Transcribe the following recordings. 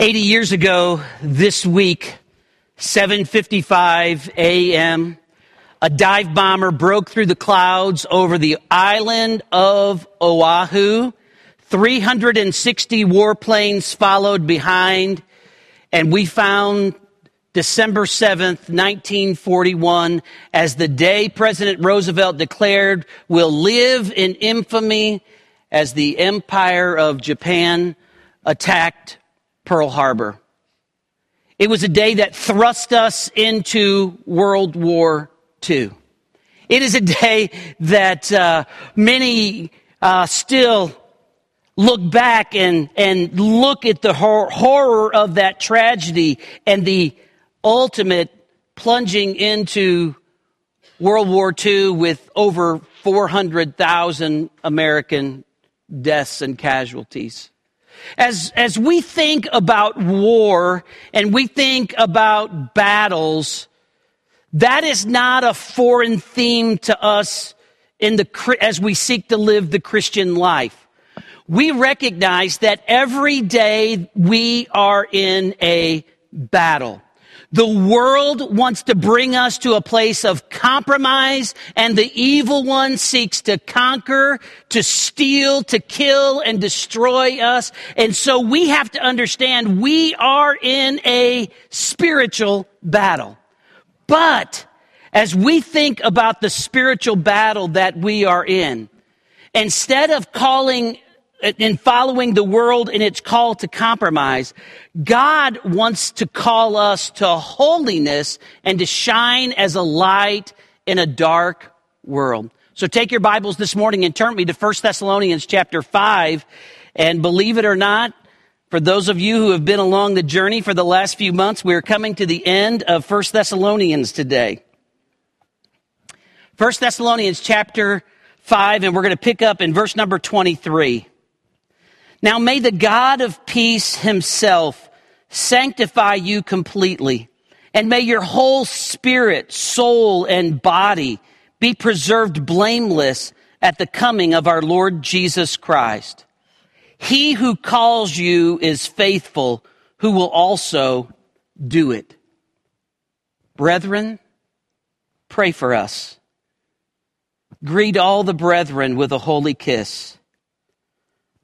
80 years ago this week, 7:55 a.m., a dive bomber broke through the clouds over the island of Oahu. 360 warplanes followed behind, and we found December 7th, 1941, as the day President Roosevelt declared will live in infamy as the Empire of Japan attacked Pearl Harbor. It was a day that thrust us into World War II. It is a day that uh, many uh, still look back and, and look at the hor- horror of that tragedy and the ultimate plunging into World War II with over 400,000 American deaths and casualties. As, as we think about war and we think about battles, that is not a foreign theme to us in the, as we seek to live the Christian life. We recognize that every day we are in a battle. The world wants to bring us to a place of compromise and the evil one seeks to conquer, to steal, to kill and destroy us. And so we have to understand we are in a spiritual battle. But as we think about the spiritual battle that we are in, instead of calling in following the world in its call to compromise, God wants to call us to holiness and to shine as a light in a dark world. So take your Bibles this morning and turn me to 1 Thessalonians chapter 5. And believe it or not, for those of you who have been along the journey for the last few months, we're coming to the end of 1 Thessalonians today. 1 Thessalonians chapter 5, and we're going to pick up in verse number 23. Now may the God of peace himself sanctify you completely, and may your whole spirit, soul, and body be preserved blameless at the coming of our Lord Jesus Christ. He who calls you is faithful, who will also do it. Brethren, pray for us. Greet all the brethren with a holy kiss.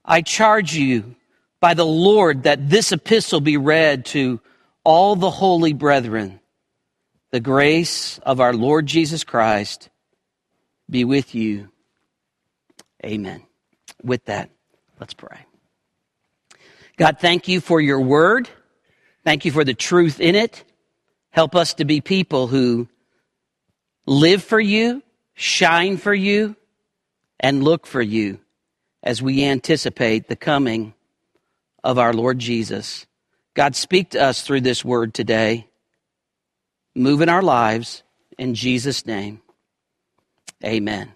I charge you by the Lord that this epistle be read to all the holy brethren. The grace of our Lord Jesus Christ be with you. Amen. With that, let's pray. God, thank you for your word. Thank you for the truth in it. Help us to be people who live for you, shine for you, and look for you as we anticipate the coming of our Lord Jesus. God, speak to us through this word today. Move in our lives. In Jesus' name, amen.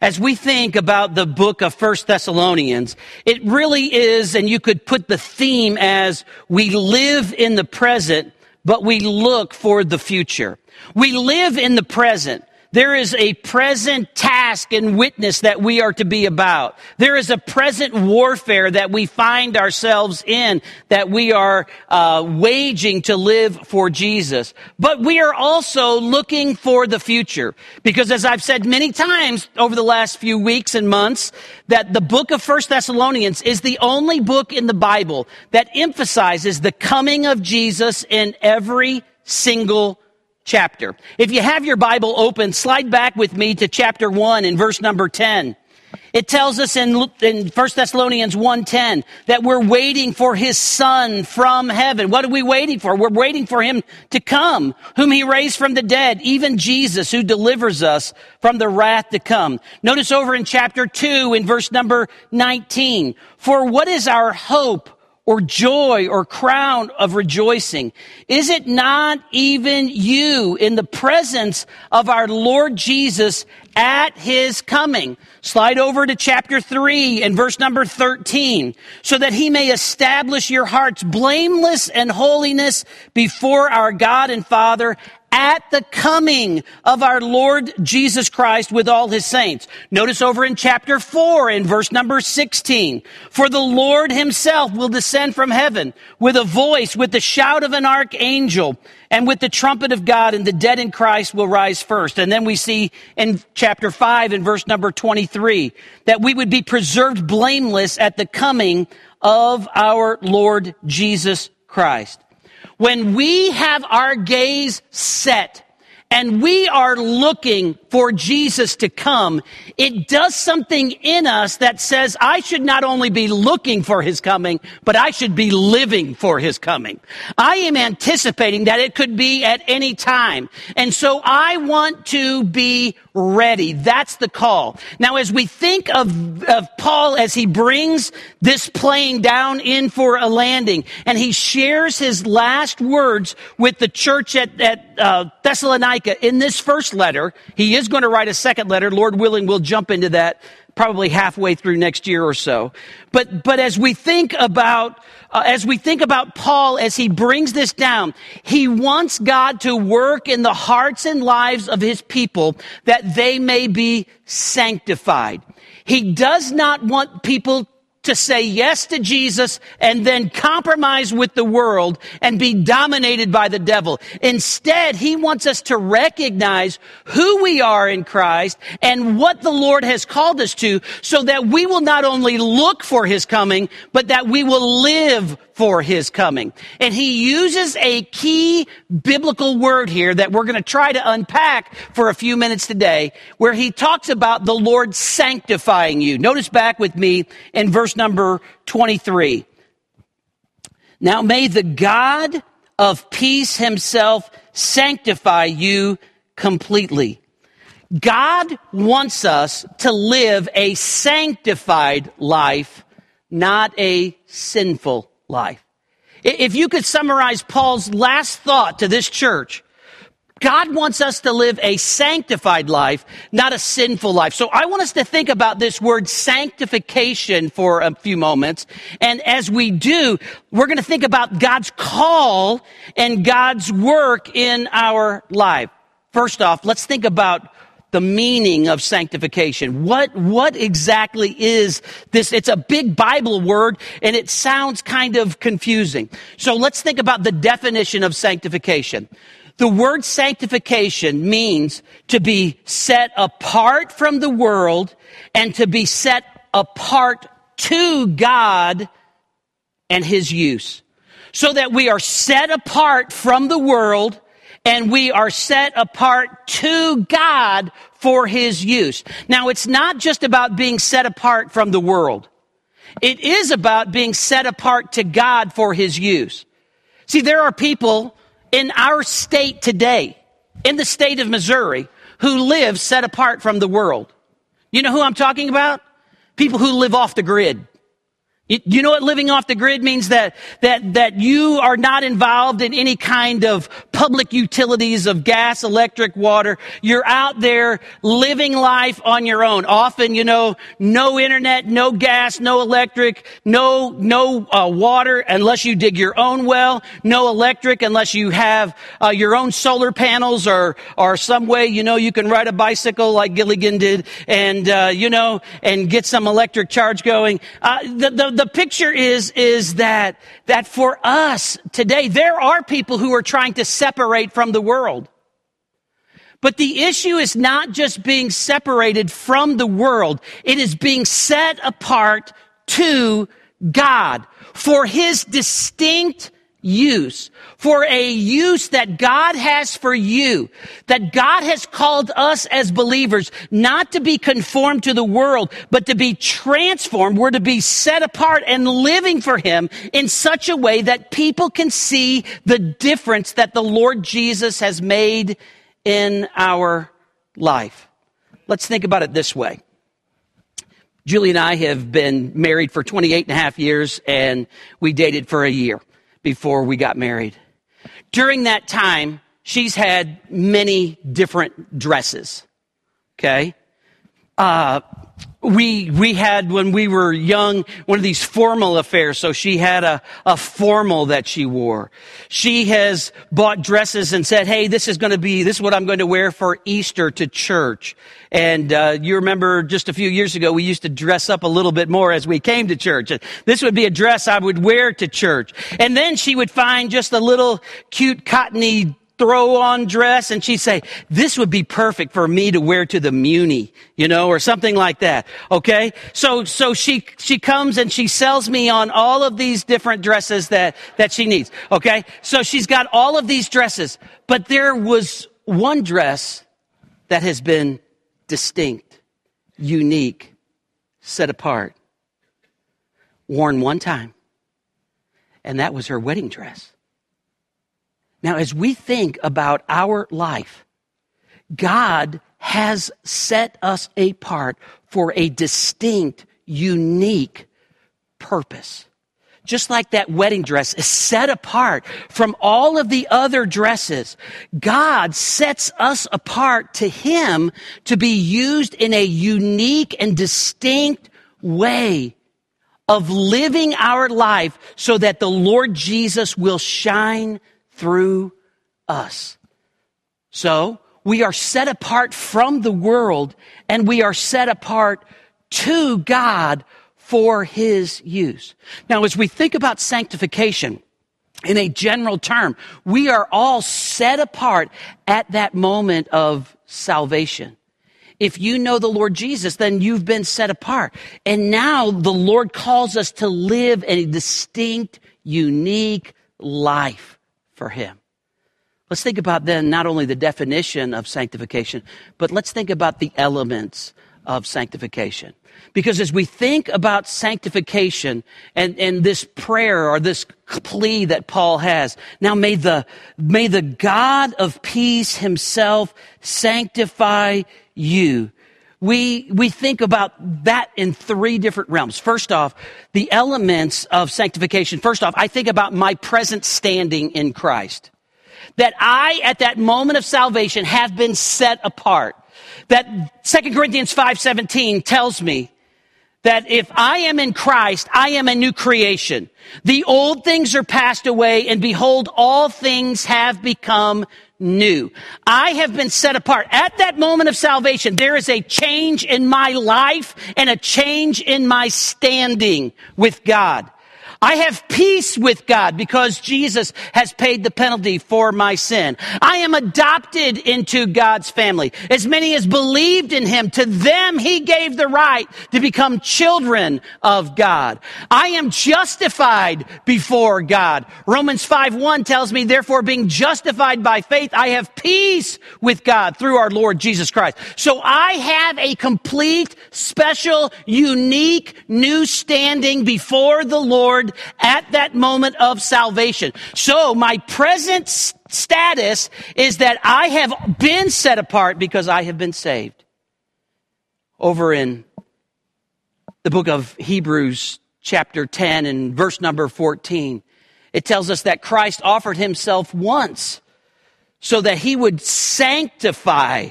As we think about the book of First Thessalonians, it really is, and you could put the theme as we live in the present, but we look for the future. We live in the present, there is a present task and witness that we are to be about. There is a present warfare that we find ourselves in that we are uh, waging to live for Jesus. But we are also looking for the future because as I've said many times over the last few weeks and months, that the book of First Thessalonians is the only book in the Bible that emphasizes the coming of Jesus in every single chapter. If you have your Bible open, slide back with me to chapter 1 in verse number 10. It tells us in, in 1 Thessalonians 1.10 that we're waiting for his son from heaven. What are we waiting for? We're waiting for him to come, whom he raised from the dead, even Jesus who delivers us from the wrath to come. Notice over in chapter 2 in verse number 19. For what is our hope or joy or crown of rejoicing? Is it not even you in the presence of our Lord Jesus at his coming? Slide over to chapter 3 and verse number 13. So that he may establish your hearts blameless and holiness before our God and Father at the coming of our Lord Jesus Christ with all his saints. Notice over in chapter 4 in verse number 16. For the Lord himself will descend from heaven with a voice, with the shout of an archangel, and with the trumpet of God, and the dead in Christ will rise first. And then we see in chapter 5 in verse number 23 that we would be preserved blameless at the coming of our Lord Jesus Christ. When we have our gaze set and we are looking for Jesus to come, it does something in us that says, I should not only be looking for his coming, but I should be living for his coming. I am anticipating that it could be at any time. And so I want to be ready. That's the call. Now, as we think of, of Paul as he brings this plane down in for a landing and he shares his last words with the church at, at uh, Thessalonica in this first letter. He is going to write a second letter. Lord willing, we'll jump into that probably halfway through next year or so. But, but as we think about, uh, as we think about Paul as he brings this down, he wants God to work in the hearts and lives of his people that they may be sanctified. He does not want people to say yes to Jesus and then compromise with the world and be dominated by the devil. Instead, he wants us to recognize who we are in Christ and what the Lord has called us to so that we will not only look for his coming, but that we will live for his coming. And he uses a key biblical word here that we're going to try to unpack for a few minutes today, where he talks about the Lord sanctifying you. Notice back with me in verse number 23. Now may the God of peace himself sanctify you completely. God wants us to live a sanctified life, not a sinful life. If you could summarize Paul's last thought to this church, God wants us to live a sanctified life, not a sinful life. So I want us to think about this word sanctification for a few moments. And as we do, we're going to think about God's call and God's work in our life. First off, let's think about the meaning of sanctification. What, what exactly is this? It's a big Bible word and it sounds kind of confusing. So let's think about the definition of sanctification. The word sanctification means to be set apart from the world and to be set apart to God and His use. So that we are set apart from the world and we are set apart to God for his use. Now, it's not just about being set apart from the world. It is about being set apart to God for his use. See, there are people in our state today, in the state of Missouri, who live set apart from the world. You know who I'm talking about? People who live off the grid. You know what living off the grid means? That, that, that you are not involved in any kind of public utilities of gas, electric, water. You're out there living life on your own. Often, you know, no internet, no gas, no electric, no, no uh, water unless you dig your own well, no electric unless you have uh, your own solar panels or, or some way, you know, you can ride a bicycle like Gilligan did and, uh, you know, and get some electric charge going. Uh, the, the, the picture is, is that, that for us today, there are people who are trying to separate from the world. But the issue is not just being separated from the world. It is being set apart to God for His distinct use, for a use that God has for you, that God has called us as believers not to be conformed to the world, but to be transformed. We're to be set apart and living for Him in such a way that people can see the difference that the Lord Jesus has made in our life. Let's think about it this way. Julie and I have been married for 28 and a half years and we dated for a year before we got married. During that time, she's had many different dresses. Okay? Uh, we we had when we were young one of these formal affairs. So she had a, a formal that she wore. She has bought dresses and said hey this is going to be this is what i'm going to wear for easter to church. And uh, you remember just a few years ago we used to dress up a little bit more as we came to church. This would be a dress i would wear to church. And then she would find just a little cute cottony throw on dress and she'd say, this would be perfect for me to wear to the Muny, you know, or something like that. Okay. So, so she, she comes and she sells me on all of these different dresses that, that she needs. Okay. So she's got all of these dresses, but there was one dress that has been distinct, unique, set apart, worn one time. And that was her wedding dress. Now, as we think about our life, God has set us apart for a distinct, unique purpose. Just like that wedding dress is set apart from all of the other dresses, God sets us apart to Him to be used in a unique and distinct way of living our life so that the Lord Jesus will shine through us. So we are set apart from the world and we are set apart to God for his use. Now, as we think about sanctification, in a general term, we are all set apart at that moment of salvation. If you know the Lord Jesus, then you've been set apart. And now the Lord calls us to live a distinct, unique life for him. Let's think about then not only the definition of sanctification, but let's think about the elements of sanctification. Because as we think about sanctification and, and this prayer or this plea that Paul has, now may the, may the God of peace himself sanctify you we, we think about that in three different realms. First off, the elements of sanctification. First off, I think about my present standing in Christ. That I, at that moment of salvation, have been set apart. That 2 Corinthians 5.17 tells me that if I am in Christ, I am a new creation. The old things are passed away and behold, all things have become new. I have been set apart. At that moment of salvation, there is a change in my life and a change in my standing with God. I have peace with God because Jesus has paid the penalty for my sin. I am adopted into God's family. As many as believed in him, to them he gave the right to become children of God. I am justified before God. Romans 5 1 tells me, therefore being justified by faith, I have peace with God through our Lord Jesus Christ. So I have a complete, special, unique, new standing before the At that moment of salvation. So my present status is that I have been set apart because I have been saved. Over in the book of Hebrews, chapter 10 and verse number 14, it tells us that Christ offered himself once so that he would sanctify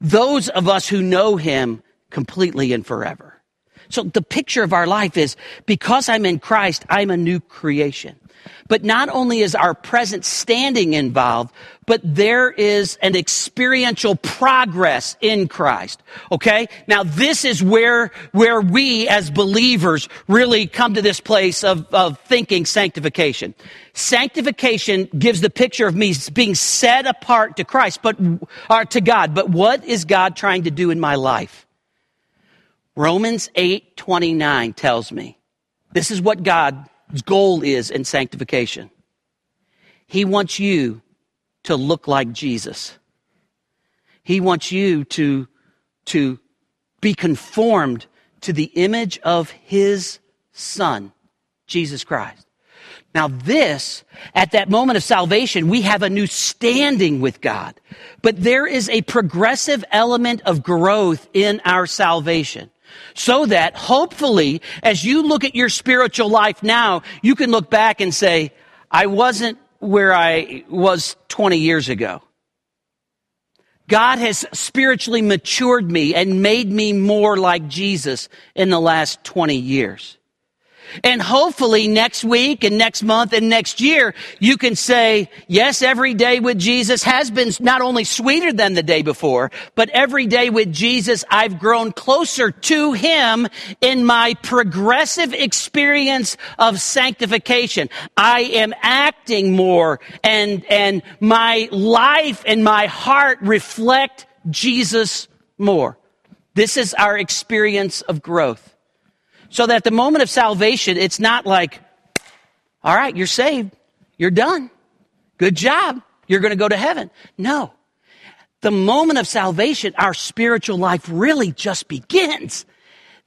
those of us who know him completely and forever. So the picture of our life is because I'm in Christ, I'm a new creation. But not only is our present standing involved, but there is an experiential progress in Christ. Okay? Now this is where, where we as believers really come to this place of, of thinking sanctification. Sanctification gives the picture of me being set apart to Christ, but, or to God. But what is God trying to do in my life? Romans 8:29 tells me this is what God's goal is in sanctification. He wants you to look like Jesus. He wants you to, to be conformed to the image of his son, Jesus Christ. Now this, at that moment of salvation, we have a new standing with God. But there is a progressive element of growth in our salvation. So that hopefully, as you look at your spiritual life now, you can look back and say, I wasn't where I was 20 years ago. God has spiritually matured me and made me more like Jesus in the last 20 years. And hopefully next week and next month and next year, you can say, yes, every day with Jesus has been not only sweeter than the day before, but every day with Jesus, I've grown closer to Him in my progressive experience of sanctification. I am acting more and, and my life and my heart reflect Jesus more. This is our experience of growth. So that at the moment of salvation, it's not like, all right, you're saved. You're done. Good job. You're going to go to heaven. No. The moment of salvation, our spiritual life really just begins.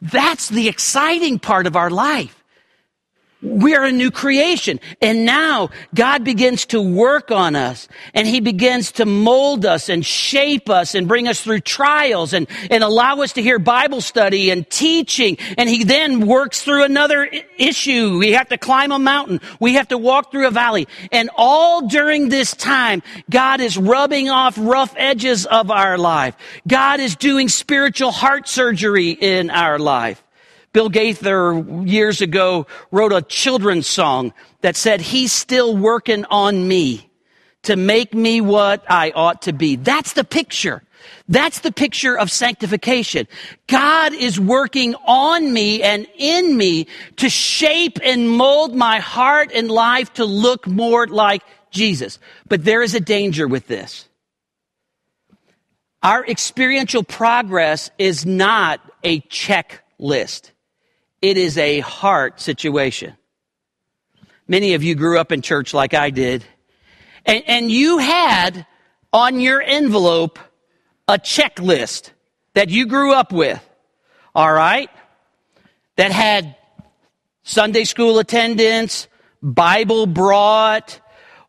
That's the exciting part of our life. We are a new creation. And now God begins to work on us and he begins to mold us and shape us and bring us through trials and, and allow us to hear Bible study and teaching. And he then works through another issue. We have to climb a mountain. We have to walk through a valley. And all during this time, God is rubbing off rough edges of our life. God is doing spiritual heart surgery in our life. Bill Gaither years ago wrote a children's song that said, He's still working on me to make me what I ought to be. That's the picture. That's the picture of sanctification. God is working on me and in me to shape and mold my heart and life to look more like Jesus. But there is a danger with this. Our experiential progress is not a checklist. It is a heart situation. Many of you grew up in church like I did, and, and you had on your envelope a checklist that you grew up with. All right? That had Sunday school attendance, Bible brought,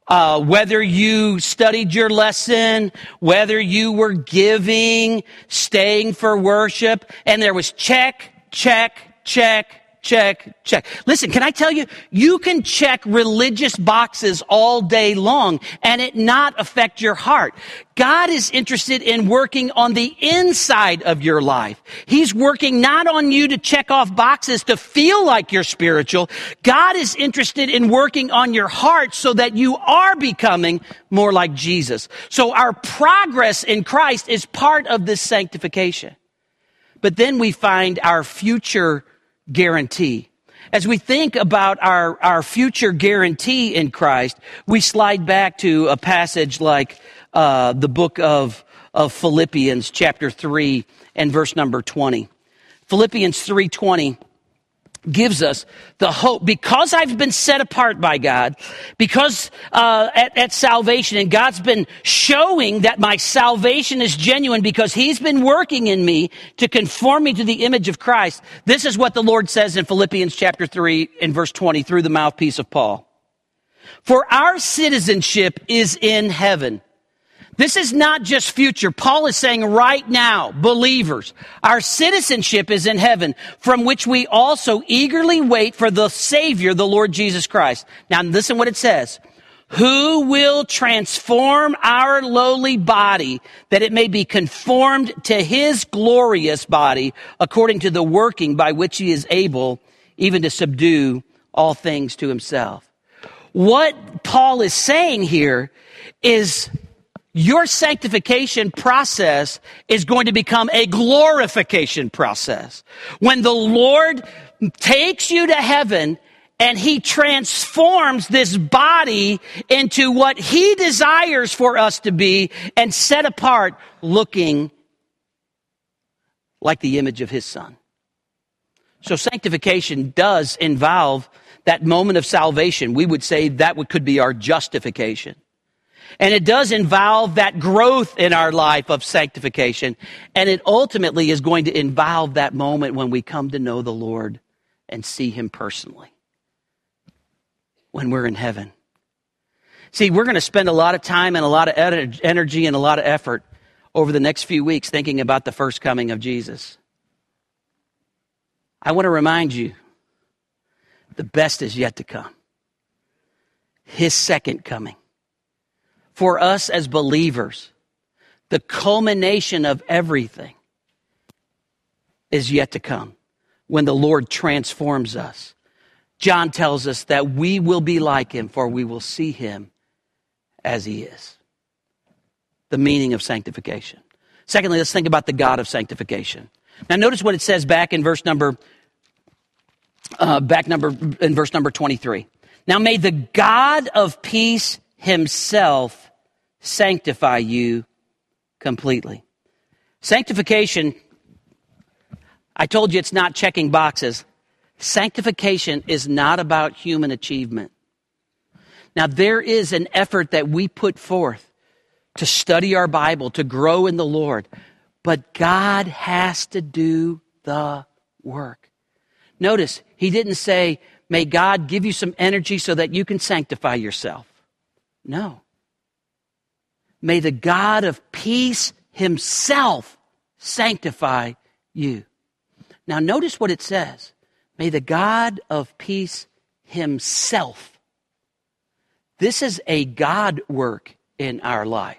uh, whether you studied your lesson, whether you were giving, staying for worship, and there was check, check, check, check, check. Listen, can I tell you, you can check religious boxes all day long and it not affect your heart. God is interested in working on the inside of your life. He's working not on you to check off boxes to feel like you're spiritual. God is interested in working on your heart so that you are becoming more like Jesus. So our progress in Christ is part of this sanctification. But then we find our future guarantee. As we think about our, our future guarantee in Christ, we slide back to a passage like uh, the book of, of Philippians, chapter 3, and verse number 20. Philippians 3:20 gives us the hope because I've been set apart by God, because uh, at, at, salvation, and God's been showing that my salvation is genuine because He's been working in me to conform me to the image of Christ. This is what the Lord says in Philippians chapter 3 and verse 20 through the mouthpiece of Paul. For our citizenship is in heaven this is not just future. Paul is saying right now, believers, our citizenship is in heaven, from which we also eagerly wait for the Savior, the Lord Jesus Christ. Now listen what it says. Who will transform our lowly body that it may be conformed to his glorious body according to the working by which he is able even to subdue all things to himself. What Paul is saying here is your sanctification process is going to become a glorification process. When the Lord takes you to heaven and he transforms this body into what he desires for us to be and set apart looking like the image of his son. So sanctification does involve that moment of salvation. We would say that could be our justification. And it does involve that growth in our life of sanctification. And it ultimately is going to involve that moment when we come to know the Lord and see Him personally. When we're in heaven. See, we're going to spend a lot of time and a lot of energy and a lot of effort over the next few weeks thinking about the first coming of Jesus. I want to remind you the best is yet to come. His second coming for us as believers, the culmination of everything, is yet to come when the Lord transforms us. John tells us that we will be like him, for we will see him as he is. The meaning of sanctification. Secondly, let's think about the God of sanctification. Now, notice what it says back in verse number, uh, back number in verse number twenty-three. Now, may the God of peace Himself sanctify you completely. Sanctification. I told you it's not checking boxes. Sanctification is not about human achievement. Now, there is an effort that we put forth to study our Bible, to grow in the Lord, but God has to do the work. Notice, he didn't say, May God give you some energy so that you can sanctify yourself. No. May the God of peace himself sanctify you. Now, notice what it says. May the God of peace himself. This is a God work in our life.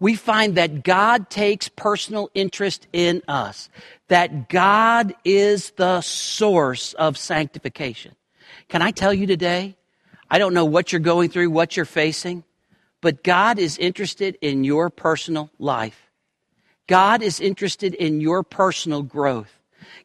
We find that God takes personal interest in us, that God is the source of sanctification. Can I tell you today? I don't know what you're going through, what you're facing, but God is interested in your personal life. God is interested in your personal growth.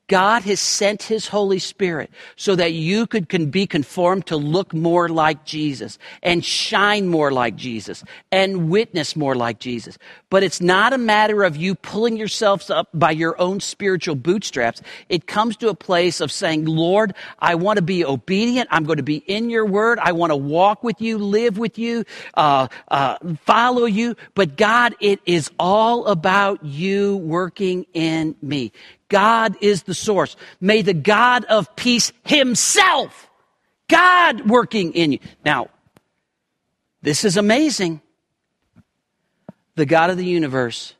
God has sent His Holy Spirit so that you could can be conformed to look more like Jesus and shine more like Jesus and witness more like Jesus. But it's not a matter of you pulling yourselves up by your own spiritual bootstraps. It comes to a place of saying, Lord, I want to be obedient. I'm going to be in your word. I want to walk with you, live with you, uh, uh, follow you. But God, it is all about you working in me. God is the source. May the God of peace himself, God working in you. Now, this is amazing. The God of the universe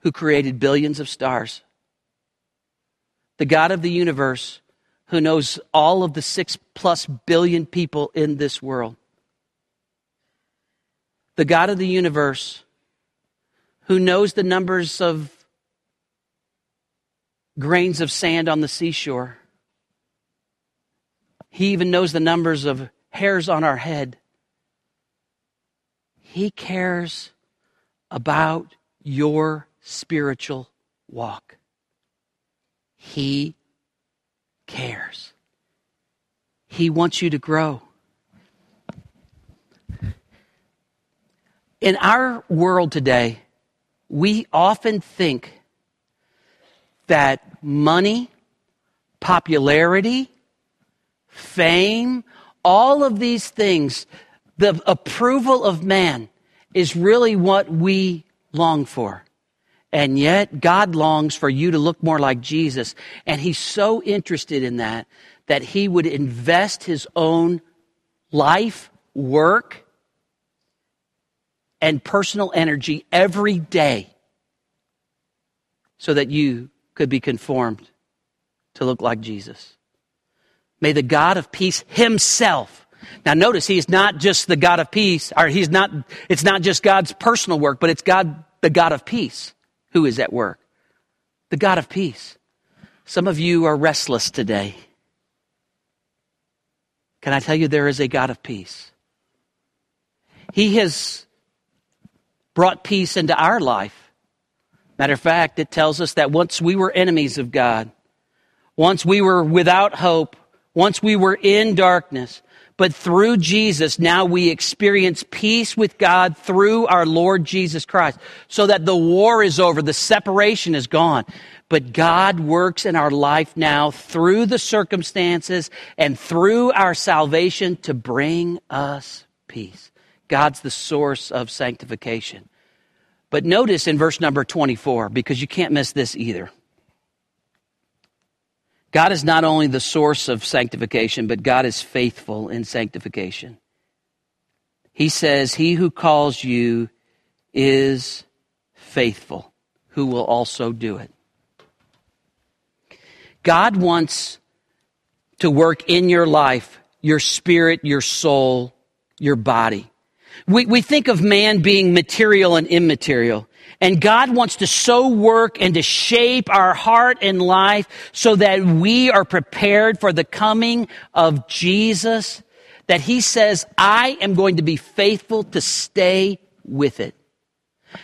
who created billions of stars. The God of the universe who knows all of the six plus billion people in this world. The God of the universe who knows the numbers of grains of sand on the seashore. He even knows the numbers of hairs on our head. He cares about your spiritual walk. He cares. He wants you to grow. In our world today, we often think that money, popularity, fame, all of these things, the approval of man is really what we long for. And yet, God longs for you to look more like Jesus. And He's so interested in that, that He would invest His own life, work, and personal energy every day so that you could be conformed to look like Jesus. May the God of peace himself. Now notice he is not just the God of peace, or he's not, it's not just God's personal work, but it's God, the God of peace, who is at work. The God of peace. Some of you are restless today. Can I tell you there is a God of peace? He has brought peace into our life. Matter of fact, it tells us that once we were enemies of God, once we were without hope, once we were in darkness, but through Jesus, now we experience peace with God through our Lord Jesus Christ. So that the war is over, the separation is gone. But God works in our life now through the circumstances and through our salvation to bring us peace. God's the source of sanctification. But notice in verse number 24, because you can't miss this either. God is not only the source of sanctification, but God is faithful in sanctification. He says, He who calls you is faithful, who will also do it. God wants to work in your life, your spirit, your soul, your body. We, we think of man being material and immaterial. And God wants to so work and to shape our heart and life so that we are prepared for the coming of Jesus, that He says, I am going to be faithful to stay with it.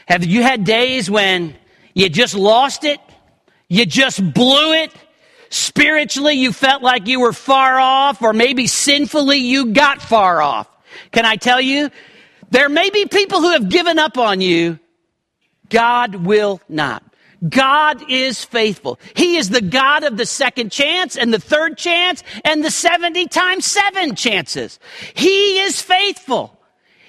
Have you had days when you just lost it? You just blew it? Spiritually, you felt like you were far off, or maybe sinfully, you got far off. Can I tell you? There may be people who have given up on you. God will not. God is faithful. He is the God of the second chance and the third chance and the 70 times seven chances. He is faithful.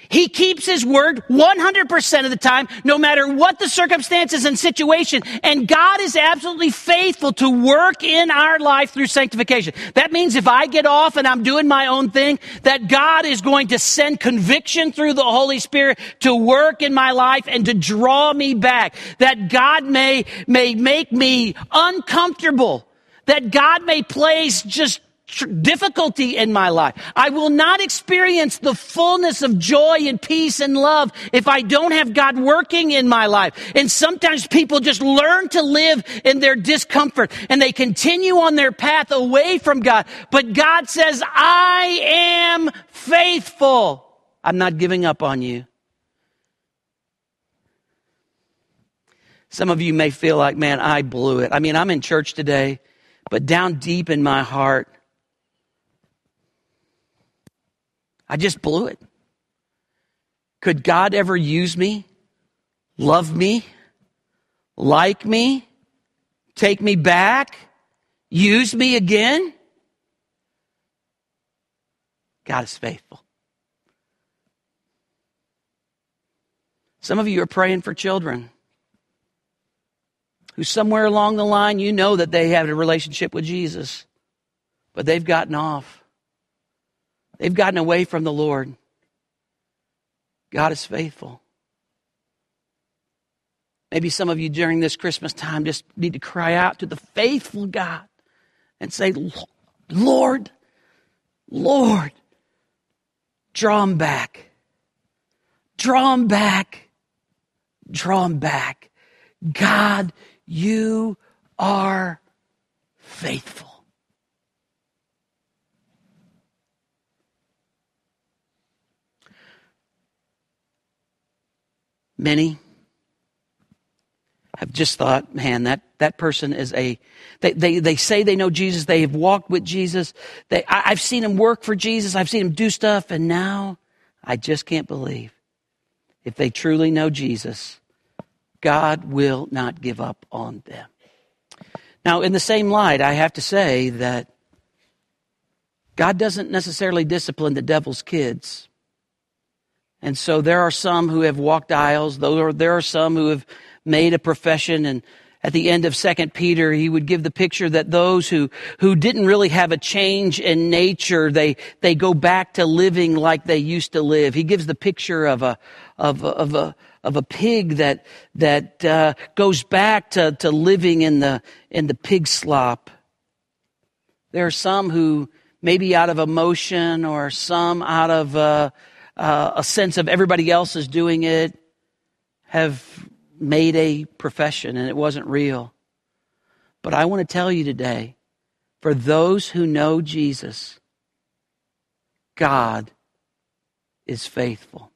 He keeps his word 100% of the time, no matter what the circumstances and situation. And God is absolutely faithful to work in our life through sanctification. That means if I get off and I'm doing my own thing, that God is going to send conviction through the Holy Spirit to work in my life and to draw me back. That God may, may make me uncomfortable. That God may place just difficulty in my life. I will not experience the fullness of joy and peace and love if I don't have God working in my life. And sometimes people just learn to live in their discomfort and they continue on their path away from God. But God says, I am faithful. I'm not giving up on you. Some of you may feel like, man, I blew it. I mean, I'm in church today, but down deep in my heart, I just blew it. Could God ever use me, love me, like me, take me back, use me again? God is faithful. Some of you are praying for children who somewhere along the line you know that they have a relationship with Jesus, but they've gotten off. They've gotten away from the Lord. God is faithful. Maybe some of you during this Christmas time just need to cry out to the faithful God and say, Lord, Lord, draw them back. Draw them back. Draw them back. God, you are faithful. Many have just thought, man, that, that person is a, they, they, they say they know Jesus, they have walked with Jesus, they, I, I've seen him work for Jesus, I've seen him do stuff, and now I just can't believe. If they truly know Jesus, God will not give up on them. Now, in the same light, I have to say that God doesn't necessarily discipline the devil's kids. And so there are some who have walked aisles, there are some who have made a profession. And at the end of second peter he would give the picture that those who who didn't really have a change in nature they they go back to living like they used to live. He gives the picture of a of a, of a of a pig that that uh, goes back to, to living in the in the pig slop. There are some who maybe out of emotion or some out of uh, uh, a sense of everybody else is doing it, have made a profession and it wasn't real. But I want to tell you today for those who know Jesus, God is faithful.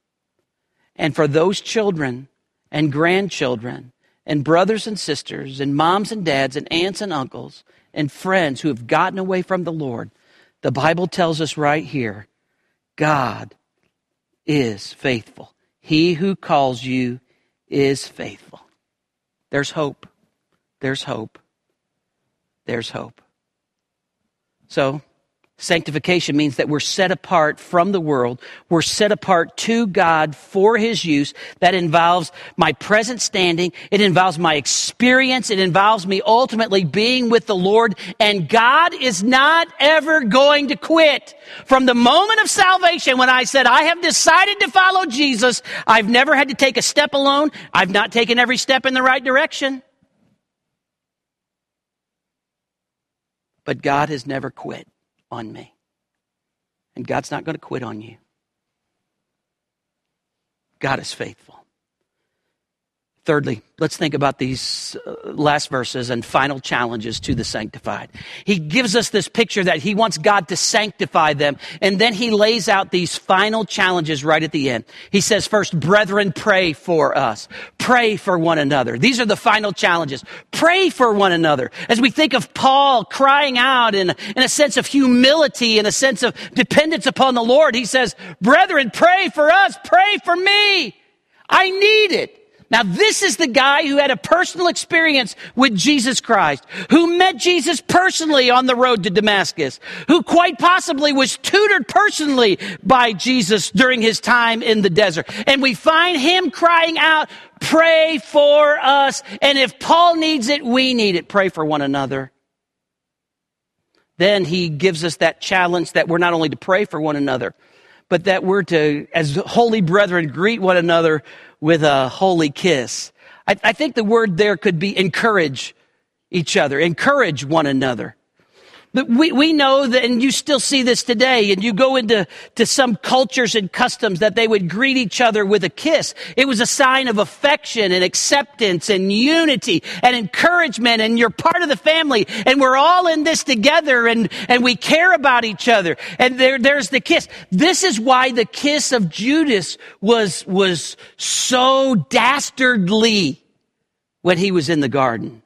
And for those children and grandchildren and brothers and sisters and moms and dads and aunts and uncles and friends who have gotten away from the Lord, the Bible tells us right here God is faithful. He who calls you is faithful. There's hope. There's hope. There's hope. So, Sanctification means that we're set apart from the world. We're set apart to God for His use. That involves my present standing. It involves my experience. It involves me ultimately being with the Lord. And God is not ever going to quit. From the moment of salvation, when I said, I have decided to follow Jesus, I've never had to take a step alone. I've not taken every step in the right direction. But God has never quit on me. And God's not going to quit on you. God is faithful. Thirdly, let's think about these uh, last verses and final challenges to the sanctified. He gives us this picture that he wants God to sanctify them, and then he lays out these final challenges right at the end. He says, first, brethren, pray for us. Pray for one another. These are the final challenges. Pray for one another. As we think of Paul crying out in, in a sense of humility, in a sense of dependence upon the Lord, he says, brethren, pray for us. Pray for me. I need it. Now, this is the guy who had a personal experience with Jesus Christ, who met Jesus personally on the road to Damascus, who quite possibly was tutored personally by Jesus during his time in the desert. And we find him crying out, pray for us. And if Paul needs it, we need it. Pray for one another. Then he gives us that challenge that we're not only to pray for one another, but that we're to, as holy brethren, greet one another with a holy kiss. I, I think the word there could be encourage each other, encourage one another. But we, we know that, and you still see this today, and you go into to some cultures and customs that they would greet each other with a kiss. It was a sign of affection and acceptance and unity and encouragement, and you're part of the family, and we're all in this together, and, and we care about each other. And there, there's the kiss. This is why the kiss of Judas was, was so dastardly when he was in the garden.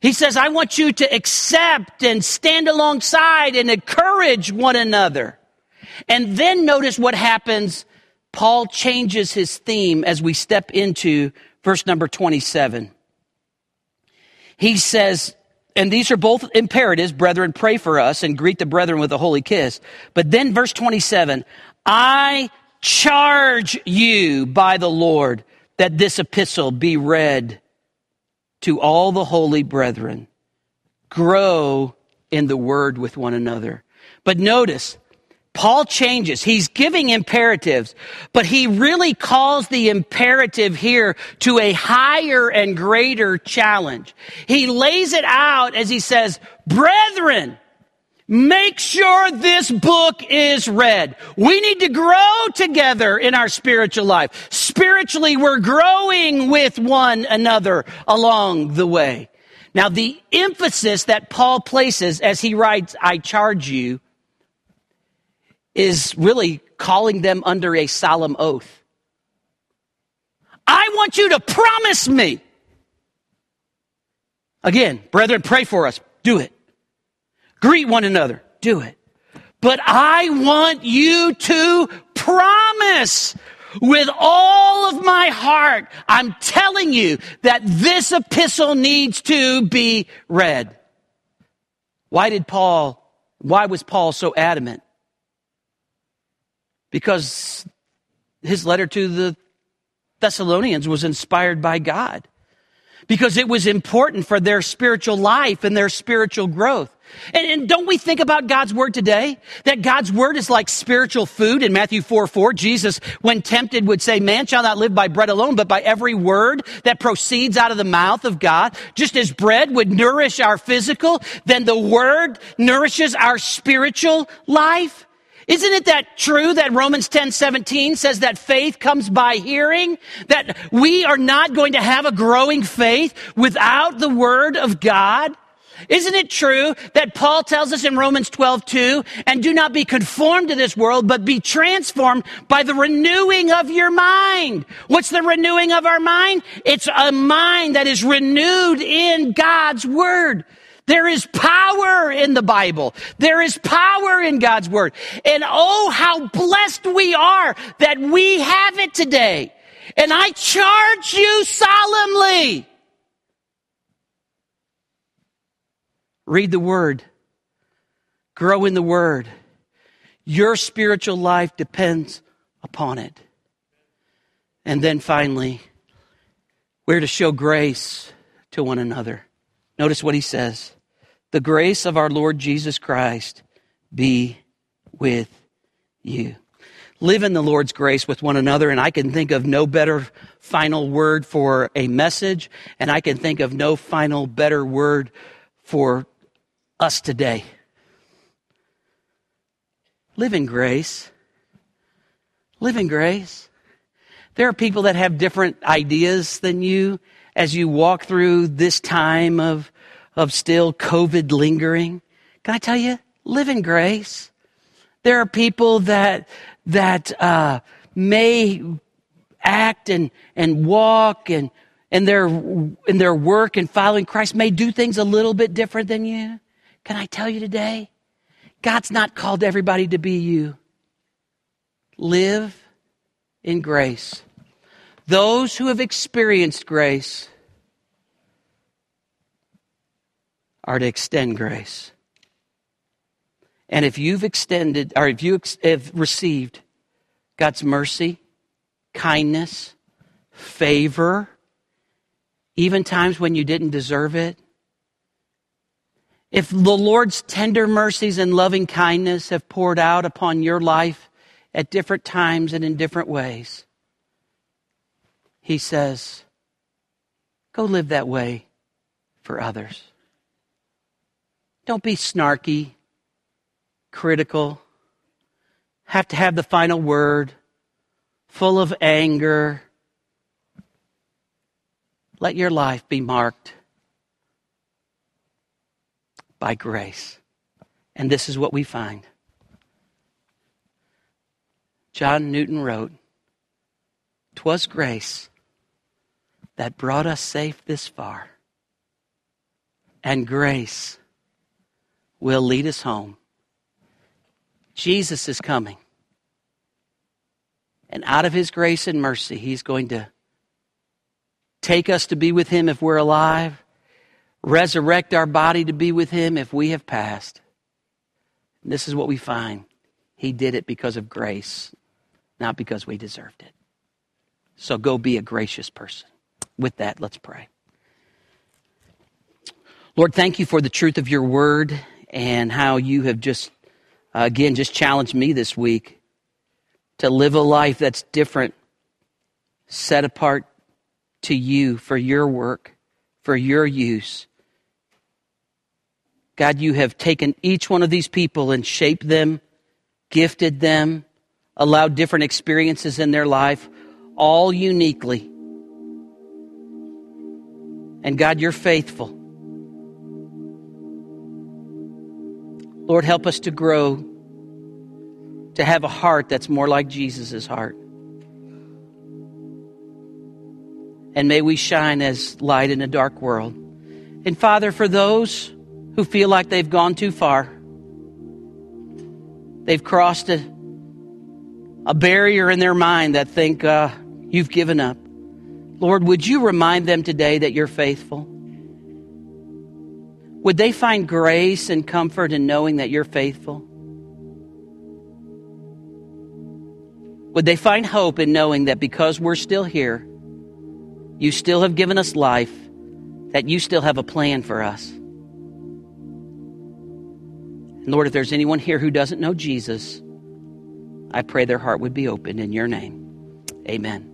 He says, I want you to accept and stand alongside and encourage one another. And then notice what happens. Paul changes his theme as we step into verse number 27. He says, and these are both imperatives, brethren, pray for us and greet the brethren with a holy kiss. But then verse 27, I charge you by the Lord that this epistle be read to all the holy brethren. Grow in the word with one another. But notice, Paul changes. He's giving imperatives, but he really calls the imperative here to a higher and greater challenge. He lays it out as he says, brethren, Make sure this book is read. We need to grow together in our spiritual life. Spiritually, we're growing with one another along the way. Now, the emphasis that Paul places as he writes, I charge you, is really calling them under a solemn oath. I want you to promise me. Again, brethren, pray for us. Do it. Greet one another. Do it. But I want you to promise with all of my heart. I'm telling you that this epistle needs to be read. Why did Paul, why was Paul so adamant? Because his letter to the Thessalonians was inspired by God. Because it was important for their spiritual life and their spiritual growth. And, and, don't we think about God's word today? That God's word is like spiritual food in Matthew 4 4. Jesus, when tempted, would say, Man shall not live by bread alone, but by every word that proceeds out of the mouth of God. Just as bread would nourish our physical, then the word nourishes our spiritual life. Isn't it that true that Romans 10 17 says that faith comes by hearing? That we are not going to have a growing faith without the word of God? Isn't it true that Paul tells us in Romans 12, 2, and do not be conformed to this world, but be transformed by the renewing of your mind. What's the renewing of our mind? It's a mind that is renewed in God's word. There is power in the Bible. There is power in God's word. And oh, how blessed we are that we have it today. And I charge you solemnly Read the Word. Grow in the Word. Your spiritual life depends upon it. And then finally, we're to show grace to one another. Notice what he says The grace of our Lord Jesus Christ be with you. Live in the Lord's grace with one another, and I can think of no better final word for a message, and I can think of no final better word for us today. Live in grace. Live in grace. There are people that have different ideas than you as you walk through this time of, of still COVID lingering. Can I tell you? Live in grace. There are people that, that, uh, may act and, and walk and, and their, in their work and following Christ may do things a little bit different than you. Can I tell you today? God's not called everybody to be you. Live in grace. Those who have experienced grace are to extend grace. And if you've extended, or if you have received God's mercy, kindness, favor, even times when you didn't deserve it, if the Lord's tender mercies and loving kindness have poured out upon your life at different times and in different ways, He says, go live that way for others. Don't be snarky, critical, have to have the final word, full of anger. Let your life be marked by grace. And this is what we find. John Newton wrote, "'Twas grace that brought us safe this far, and grace will lead us home. Jesus is coming. And out of his grace and mercy, he's going to take us to be with him if we're alive, resurrect our body to be with him if we have passed. And this is what we find. He did it because of grace, not because we deserved it. So go be a gracious person. With that, let's pray. Lord, thank you for the truth of your word and how you have just, uh, again, just challenged me this week to live a life that's different, set apart to you for your work, for your use. God, you have taken each one of these people and shaped them, gifted them, allowed different experiences in their life, all uniquely. And God, you're faithful. Lord, help us to grow, to have a heart that's more like Jesus' heart. And may we shine as light in a dark world. And Father, for those who feel like they've gone too far, they've crossed a, a barrier in their mind that think uh, you've given up. Lord, would you remind them today that you're faithful? Would they find grace and comfort in knowing that you're faithful? Would they find hope in knowing that because we're still here, you still have given us life, that you still have a plan for us? And Lord, if there's anyone here who doesn't know Jesus, I pray their heart would be opened in your name. Amen.